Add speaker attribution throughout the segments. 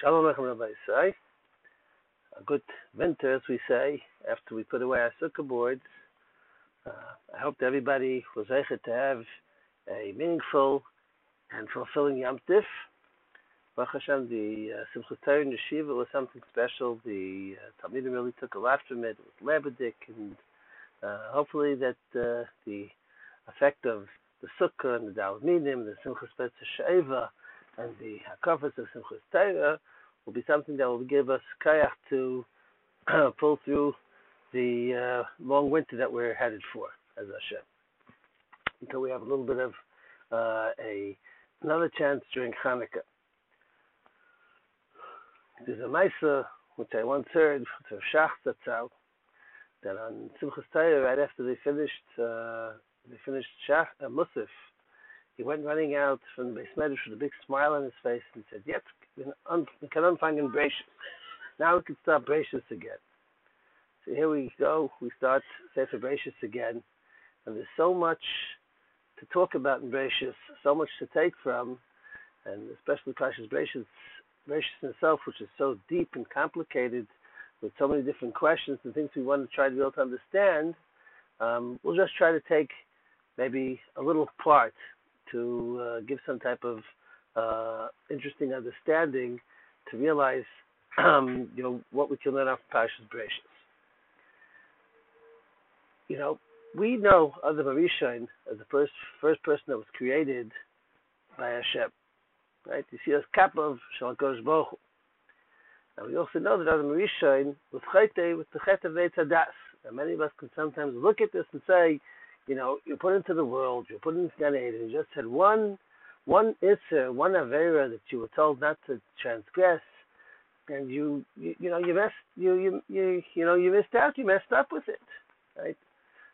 Speaker 1: Shalom Aleichem Rabbi say. A good winter, as we say, after we put away our sukkah boards. Uh, I hope everybody was able to have a meaningful and fulfilling Yom Tif. Baruch Hashem, the uh, Simchas Torah Yeshiva was something special. The uh, Talmidim really took a lot from it. It was Lebedik, and uh, hopefully that uh, the effect of the Sukkah and the Dalmidim, the Simchas Petz Sheva, and the Hakafas of Simchas Torah will be something that will give us kayak to pull through the uh, long winter that we're headed for, as Hashem. Until we have a little bit of uh, a another chance during Hanukkah. There's a Maisa which I once heard to Shach Zatzal that on Simchas Torah, right after they finished uh, they finished Shach uh, Musaf, he went running out from the base medrash with a big smile on his face and said, "Yes, we can unfind Bereshis. Now we can start Bereshis again." So here we go. We start Sefer Bereshis again, and there's so much to talk about in Bereshis, so much to take from, and especially Parshas Bereshis, Bereshis itself, which is so deep and complicated, with so many different questions and things we want to try to be able to understand. Um, we'll just try to take maybe a little part to uh, give some type of uh, interesting understanding to realize, um, you know, what we can learn off Parshas Bereshis. You know, we know Adam Arishain as the first first person that was created by Hashem, right? You see, as Kapav Shalakos Baruch and we also know that Adam Arishain was chayte with the chet of Eitzadas. And many of us can sometimes look at this and say, you know, you're put into the world, you're put into Gan Eden, you just had one one Isser, one Avera that you were told not to transgress, and you, you, you know, you messed, you, you, you, you know, you missed out, you messed up with it, right?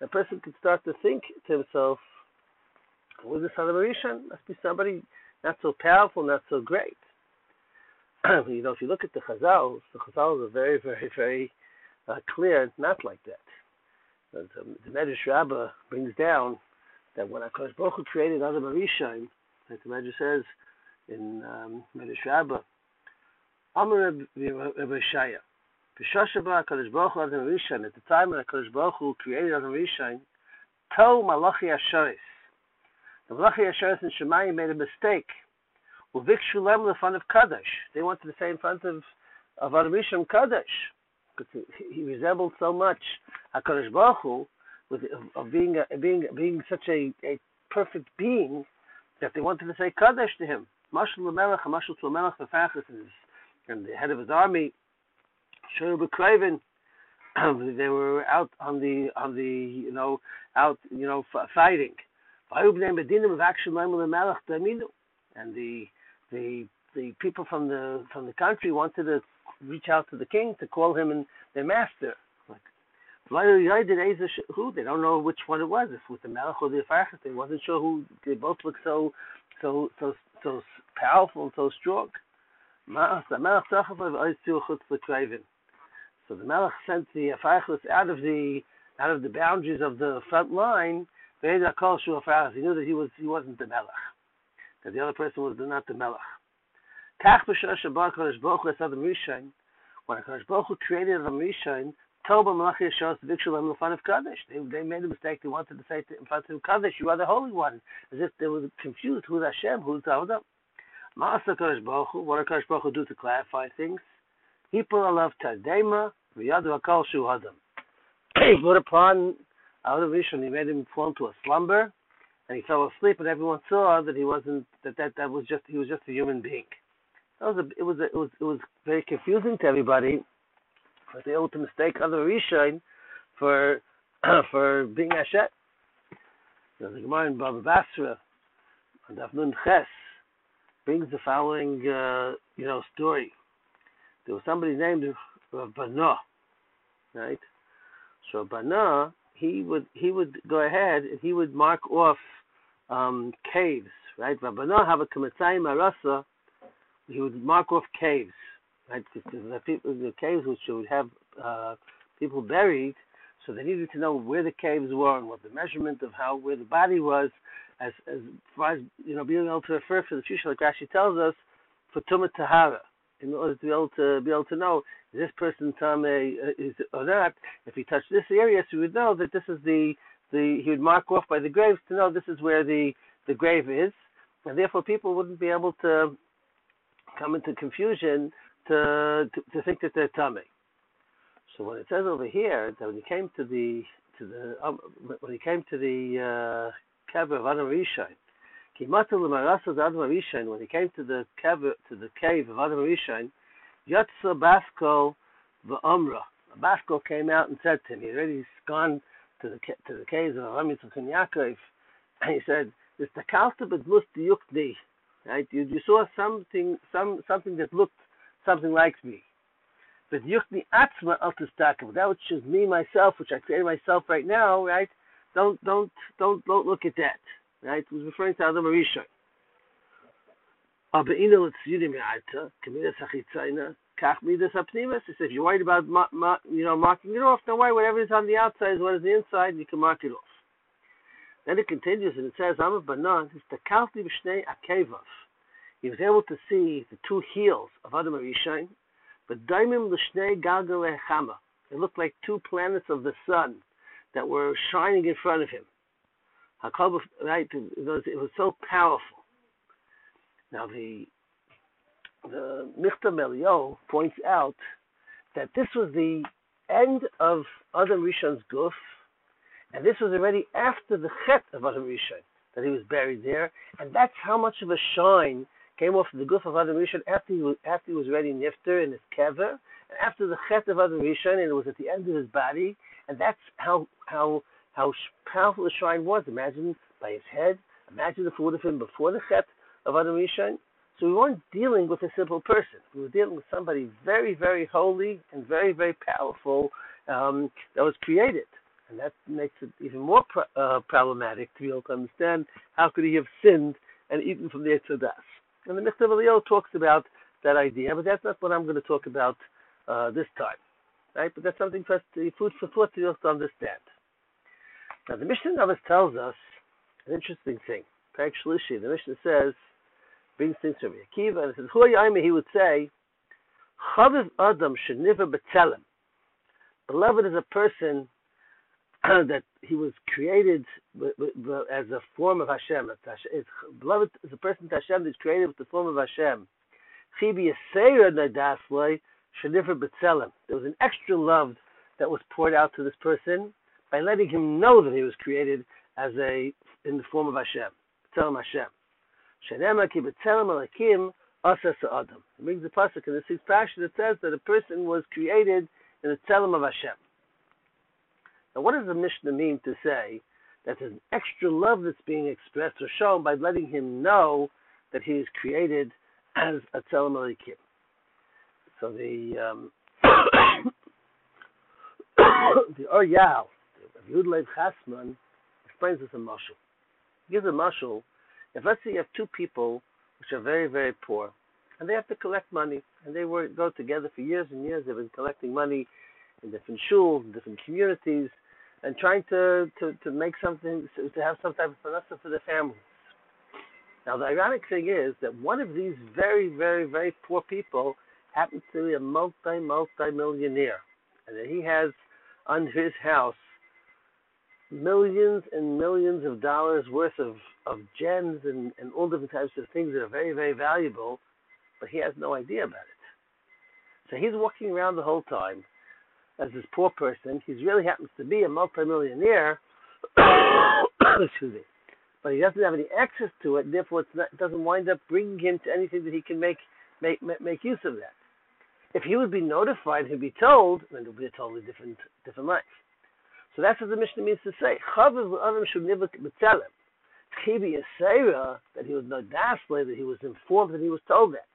Speaker 1: A person could start to think to himself, who is this Adam Rishon? Must be somebody not so powerful, not so great. you know, if you look at the Chazals, the Chazals are very, very, very uh, clear, not like that. The, the Medrash Rabbah brings down that when Hakadosh Baruch Hu created Adam Arishon, like the Medrash says in um, Medrash Rabbah, Amar Rabbi Shaya, B'shashaba Hakadosh Baruch Hu Adam Arishon, at the time when Hakadosh Baruch Hu created Adam Arishon, To Malachi Asheris. The Malachi Asheris in Shemayim made a mistake. Uvikshu Lem the fun of Kaddish. They wanted to say in front of of Adam Rishon Kaddish because he resembled so much Hakadosh Baruch Hu, with of being a, being being such a, a perfect being that they wanted to say Kaddish to him. Mashal Lamelech, Mashal Tlamelech, the Fachas, and the head of his army, Shur B'Kraven, they were out on the on the you know out you know fighting. And the the the people from the from the country wanted to reach out to the king to call him and their master. Like, who? They don't know which one it was. If with the Melech or the Farchas, they wasn't sure who. They both look so, so, so, so powerful and so strong. So the Melech sent the Farchas out of the out of the boundaries of the front line. He knew that he was he wasn't the Melech. That the other person was not the Melech. Kach b'shar shabar kodesh baruch hu esad Rishon, when Hakadosh Baruch Hu created Adam Rishon, them Malachi to Vikshul in front of Kaddish. They they made a mistake. They wanted to say to, in front of Kaddish, "You are the Holy One," as if they were confused. Who's Hashem? Who's Adam? Maasa Hakadosh Baruch Hu. What did Hakadosh Baruch Hu do to clarify things? He put a Tadema v'yadu Hakol Shu Adam. He put upon Adam Rishon. He made him fall into a slumber, and he fell asleep, and everyone saw that he wasn't that that that was just he was just a human being. That was a, it was a, it was it was very confusing to everybody. But they able to mistake other Rishon for for being Hashem. You know, the Gemara in Baba Basra on Dafnun Ches brings the following uh, you know story. There was somebody named Rav Bana, right? So Bana, he would he would go ahead and he would mark off um, caves, right? Rav Bana have a kamatzayim arasa he would mark off caves, right? The, people, the caves which would have uh, people buried, so they needed to know where the caves were and what the measurement of how where the body was, as as far as you know being able to refer for the future, like Rashi tells us, for Tumat Tahara, in order to be able to be able to know is this person tame uh, is or not. If he touched this area, so we would know that this is the the he would mark off by the graves to know this is where the the grave is, and therefore people wouldn't be able to come into confusion to to, to think that they're tummy. So when it says over here that when he came to the to the um, when he came to the uh, cave of Adam Rishon, when he came to the cave to the cave of Adam Rishon, Yatsa Basko v'Amra. Basko came out and said to him, he already gone to the to the caves of Aram Yitzchak and Yaakov, and he said, "This takalta bedlust yukni." Right? You, you saw something some something that looked something like me. But yukni atzma altistakav. That which is me myself, which I created myself right now. Right? Don't don't don't don't look at that. Right? It was referring to Adam Rishon. Aber ina letzidim ya'ata, kamidas hachitzayna, kach midas hapnimas. He said, if you're worried about, you know, marking it off, don't worry, whatever is on the outside is what is the inside, you can mark it off. Then it continues and it says, Amar Banan, is takalti b'shnei akevav. He was able to see the two heels of Adam Arishain, but daimim l'shnei galgal chama. It looked like two planets of the sun that were shining in front of him. Right, it was, it was so powerful. Now the the Michtav MeEliyahu points out that this was the end of Adam Rishon's guf, and this was already after the chet of Adam Rishon that he was buried there, and that's how much of a shine came off the guf of Adam Rishon after he was after he was ready nifter in his kever, and after the chet of Adam Rishon, and it was at the end of his body, and that's how how how powerful the shine was. Imagine by his head. Imagine if it would have been before the chet of Adam Rishon. So we weren't dealing with a simple person. We were dealing with somebody very, very holy and very, very powerful um, that was created. And that makes it even more uh, problematic to be able to understand how could he have sinned and eaten from the Etzadas. And the Michtav MeEliyahu talks about that idea, but that's not what I'm going to talk about uh, this time. Right? But that's something for us to, food for thought to to understand. Now the Mishnah Navas tells us an interesting thing. Shlishi, the Mishnah says brings things from Akiva, and it says, Hu he would say, Chaviv Adam should never betzelem. Beloved is a person that he was created as a form of Hashem. It's, beloved is a person that Hashem is created with the form of Hashem. There was an extra love that was poured out to this person by letting him know that he was created as a in the form of Hashem. Betzelem Hashem. Shenema ki b'tzelem alakim asa adam. It brings the pasuk in the sixth parsha that says that a person was created in the tzelem of Hashem. What does the Mishnah mean to say that there's an extra love that's being expressed or shown by letting him know that he is created as a tzelem? So the um, the Ohr Yahel, the Yudlev Chasman, explains this in Mashal. He gives a Mashal if let's say you have two people which are very, very poor, and they have to collect money, and they work, go together for years and years, they've been collecting money in different shuls, in different communities, and trying to, to, to make something, to have some type of finances for their families. Now, the ironic thing is that one of these very, very, very poor people happens to be a multi, multi millionaire, and that he has under his house millions and millions of dollars worth of, of gems and, and all different types of things that are very, very valuable, but he has no idea about it. So he's walking around the whole time as this poor person. He really happens to be a multimillionaire, excuse me, but he doesn't have any access to it, therefore not, it doesn't wind up bringing him to anything that he can make, make, make use of that. If he would be notified, he'd be told, then it would be a totally different, different life. So that's what the Mishnah means to say. Chaviv Adam should never betzelem. Chibi Yisera, that he was not dasle, that he was informed, that he was told that.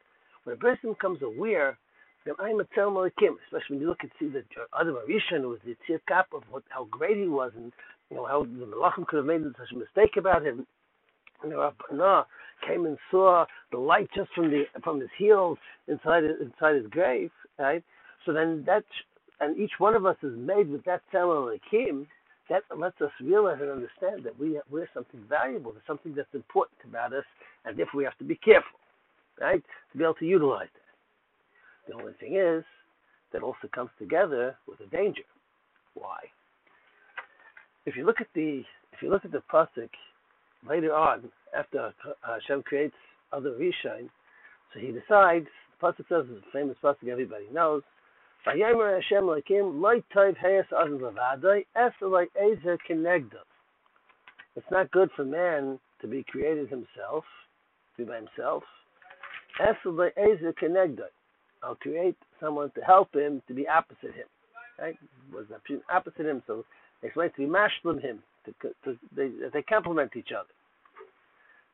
Speaker 1: When a person becomes aware, I'm a Malakim, especially when you look and see that Adam Arishan was the Tzir Kap of what, how great he was and you know how the Malachim could have made such a mistake about him. And the Rabbana came and saw the light just from the from his heels inside inside his grave, right? So then that and each one of us is made with that Tzemel Elikim, that lets us realize and understand that we we're something valuable, there's something that's important about us, and therefore we have to be careful, right, to be able to utilize that. The only thing is that also comes together with a danger. Why? If you look at the if you look at the pasuk later on, after Hashem creates other Rishon, so he decides. The pasuk says it's a famous pasuk everybody knows. It's not good for man to be created himself, to be by himself. I'll create someone to help him to be opposite him. Right? Was opposite him, so they explain to be mashlim him. To, to, they, they complement each other.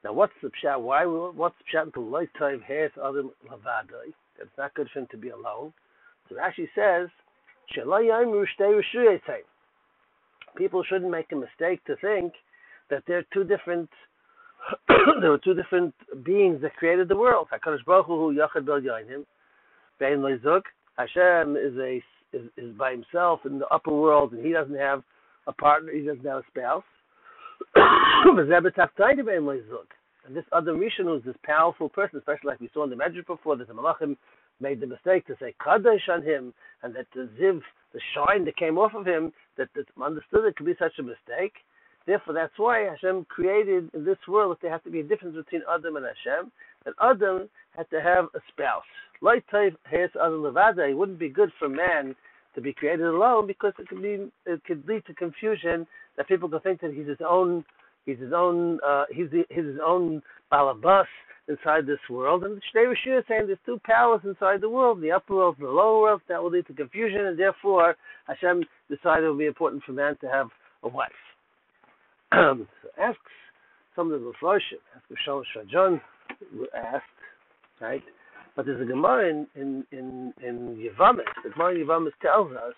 Speaker 1: Now, what's the pshat? Why? What's the pshat loy tov hayas adam lavadai? It's not good for him to be alone. So Rashi says, People shouldn't make a mistake to think that there are two different there were two different beings that created the world. Hakadosh Baruch Hu Yachad Bel Bein Leizuk. Hashem is a is, is by himself in the upper world, and he doesn't have a partner. He doesn't have a spouse. and this other Rishon who's this powerful person, especially like we saw in the Medrash before, that the Malachim made the mistake to say Kaddish on him, and that the Ziv, the shine that came off of him, that, that understood it could be such a mistake. Therefore, that's why Hashem created in this world that there has to be a difference between Adam and Hashem, that Adam had to have a spouse. Like it wouldn't be good for man to be created alone because it could be it could lead to confusion that people could think that he's his own he's his own uh, he's, the, he's his own balabas inside this world. And Shnei Rishir is saying there's two powers inside the world, the upper world and the lower world. That will lead to confusion, and therefore Hashem decided it would be important for man to have a wife. so asks some of the Mephoshim, asks Shlomo Shajon asked, right? But there's a Gemara in in in, in Yevamis. The Gemara in Yevamis tells us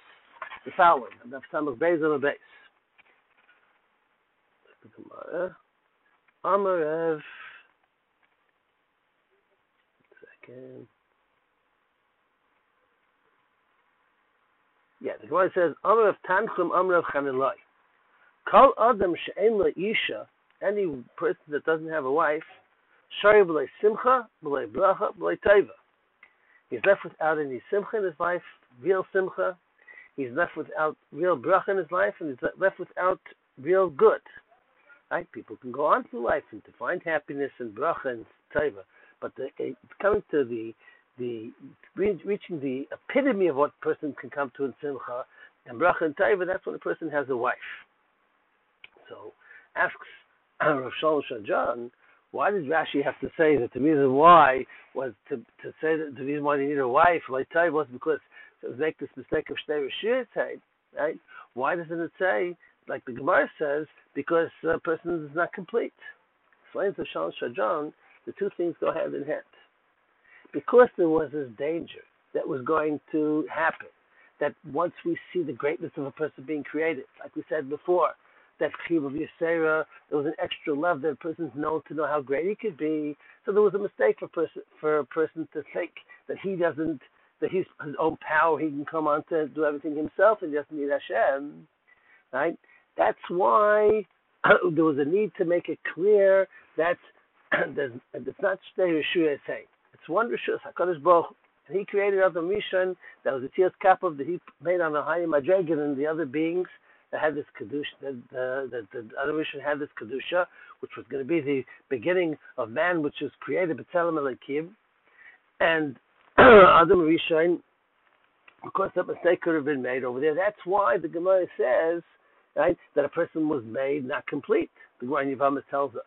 Speaker 1: the following: "Abdav Samach Beis on the base." The Gemara, Amar Second. Yeah, the Gemara says, of Tanchum, Amr of Chanelai. Kol Adam she'en isha, any person that doesn't have a wife, simcha, bracha, teva. He's left without any simcha in his life, real simcha. He's left without real bracha in his life, and he's left without real good. Right? People can go on through life and to find happiness and bracha and teva, but the, it's coming to the the reaching the epitome of what a person can come to in simcha and bracha and taiva, that's when a person has a wife. So asks Rav Shalom Shajan, why did Rashi have to say that the reason why was to to say that the reason why they need a wife like taiva was because to make this mistake of shnei rishir right? Why doesn't it say like the Gemara says because a person is not complete? Explains the Shalom Shajan the two things go hand in hand. Because there was this danger that was going to happen, that once we see the greatness of a person being created, like we said before, that Chiv of Yisera, there was an extra love that a person's known to know how great he could be. So there was a mistake for, person, for a person to think that he doesn't, that he's his own power, he can come on to do everything himself and doesn't need Hashem. Right? That's why there was a need to make it clear that it's not Shnei Rishuyah saying. It's one Rishuyah, HaKadosh Baruch and he created Adam mission that was the Tzias Kapov that he made on the higher Madregan and the other beings that had this Kedusha, that the, the, the Adam Rishon had this Kedusha, which was going to be the beginning of man, which was created B'Tselem Elikim. And Adam Rishon, of course, that mistake could have been made over there. That's why the Gemara says, right, that a person was made not complete. The Gemara Yavamas tells us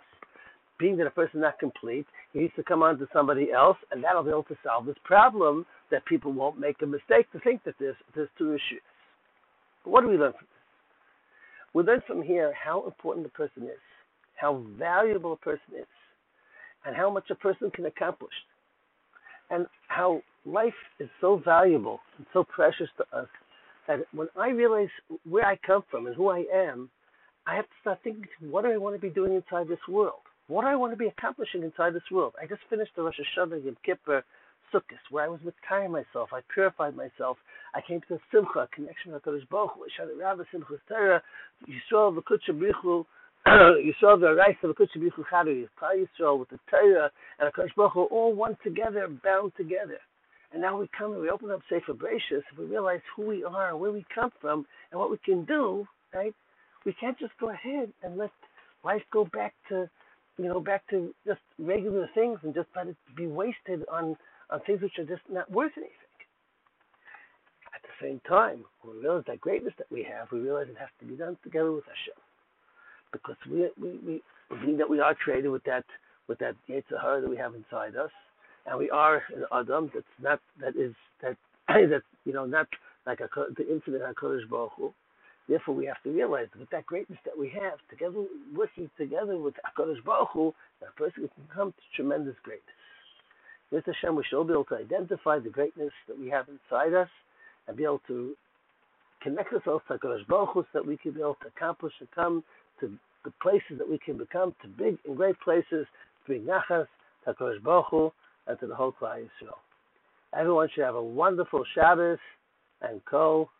Speaker 1: being that a person not complete, he needs to come on to somebody else, and that'll be able to solve this problem that people won't make a mistake to think that there's, there's two issues. What do we learn from this? We learn from here how important a person is, how valuable a person is, and how much a person can accomplish, and how life is so valuable and so precious to us that when I realize where I come from and who I am, I have to start thinking, what do I want to be doing inside this world? What do I want to be accomplishing inside this world? I just finished the Rosh Hashanah Yom Kippur Sukkot, where I was retiring myself. I purified myself. I came to Simcha, connection with HaKadosh Baruch Hu, Shana Rabba Simchas Torah, Yisrael V'Kutsha Brichu, Yisrael V'Araisa V'Kutsha Brichu Chadu, Yisrael with the Torah and HaKadosh Baruch all one together, bound together. And now we come and we open up Sefer Bereshis, and we realize who we are, where we come from, and what we can do, right? We can't just go ahead and let life go back to, you know, back to just regular things and just let it be wasted on, on things which are just not worth anything. At the same time, when we realize that greatness that we have, we realize it has to be done together with Hashem. Because we, we, we, being that we are created with that, with that Yetzer Hara that we have inside us, and we are an Adam that's not that is that that you know not like a, the infinite Hakadosh Baruch Hu. Therefore, we have to realize that with that greatness that we have, together working together with Hakadosh Baruch Hu, that person can come to tremendous greatness. With Hashem, we should all be able to identify the greatness that we have inside us and be able to connect ourselves to Hakadosh Baruch Hu, so that we can be able to accomplish and come to the places that we can become, to big and great places, to bring nachas, to Hakadosh Baruch Hu, and to the whole Klal Yisrael. Everyone should have a wonderful Shabbos and Kol